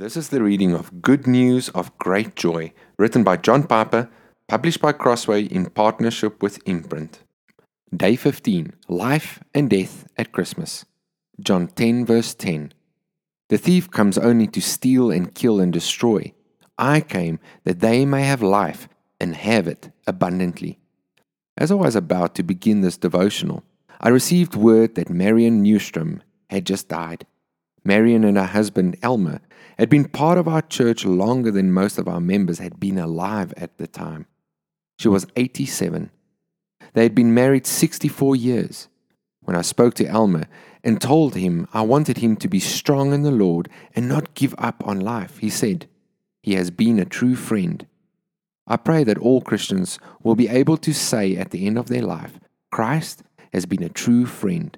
This is the reading of Good News of Great Joy, written by John Piper, published by Crossway in partnership with Imprint. Day 15 Life and Death at Christmas. John 10, verse 10. The thief comes only to steal and kill and destroy. I came that they may have life and have it abundantly. As I was about to begin this devotional, I received word that Marion Newstrom had just died. Marion and her husband Elmer had been part of our church longer than most of our members had been alive at the time. She was 87. They had been married 64 years. When I spoke to Elmer and told him I wanted him to be strong in the Lord and not give up on life, he said, He has been a true friend. I pray that all Christians will be able to say at the end of their life, Christ has been a true friend.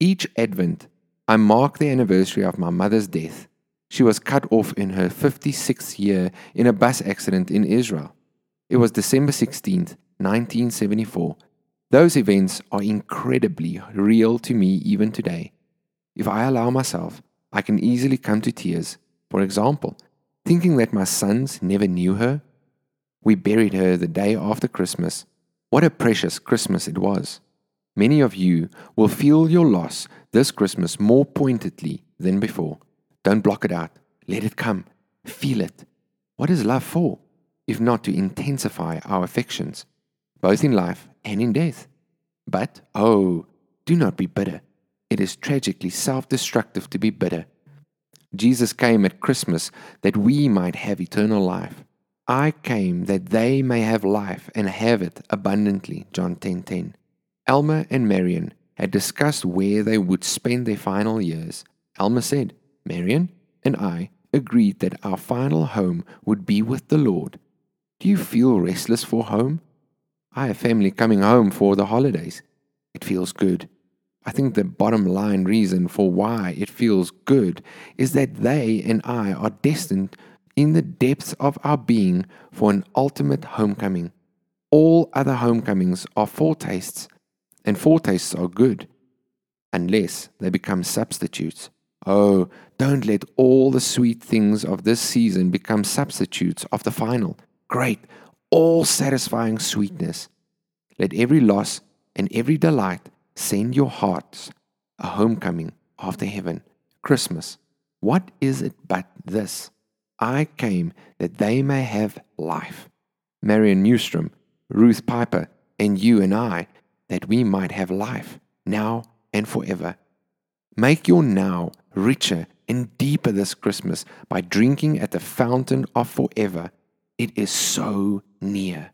Each Advent, I mark the anniversary of my mother's death. She was cut off in her 56th year in a bus accident in Israel. It was December 16th, 1974. Those events are incredibly real to me even today. If I allow myself, I can easily come to tears. For example, thinking that my sons never knew her. We buried her the day after Christmas. What a precious Christmas it was. Many of you will feel your loss this Christmas more pointedly than before. Don't block it out. Let it come. Feel it. What is love for, if not to intensify our affections, both in life and in death? But, oh, do not be bitter. It is tragically self destructive to be bitter. Jesus came at Christmas that we might have eternal life. I came that they may have life and have it abundantly. John 10:10. 10, 10. Elmer and Marion had discussed where they would spend their final years. Elmer said, Marion and I agreed that our final home would be with the Lord. Do you feel restless for home? I have family coming home for the holidays. It feels good. I think the bottom line reason for why it feels good is that they and I are destined in the depths of our being for an ultimate homecoming. All other homecomings are foretastes and foretastes are good, unless they become substitutes. Oh, don't let all the sweet things of this season become substitutes of the final, great, all satisfying sweetness. Let every loss and every delight send your hearts a homecoming after heaven, Christmas. What is it but this? I came that they may have life. Marion Newstrom, Ruth Piper, and you and I that we might have life, now and forever. Make your now richer and deeper this Christmas by drinking at the fountain of forever. It is so near.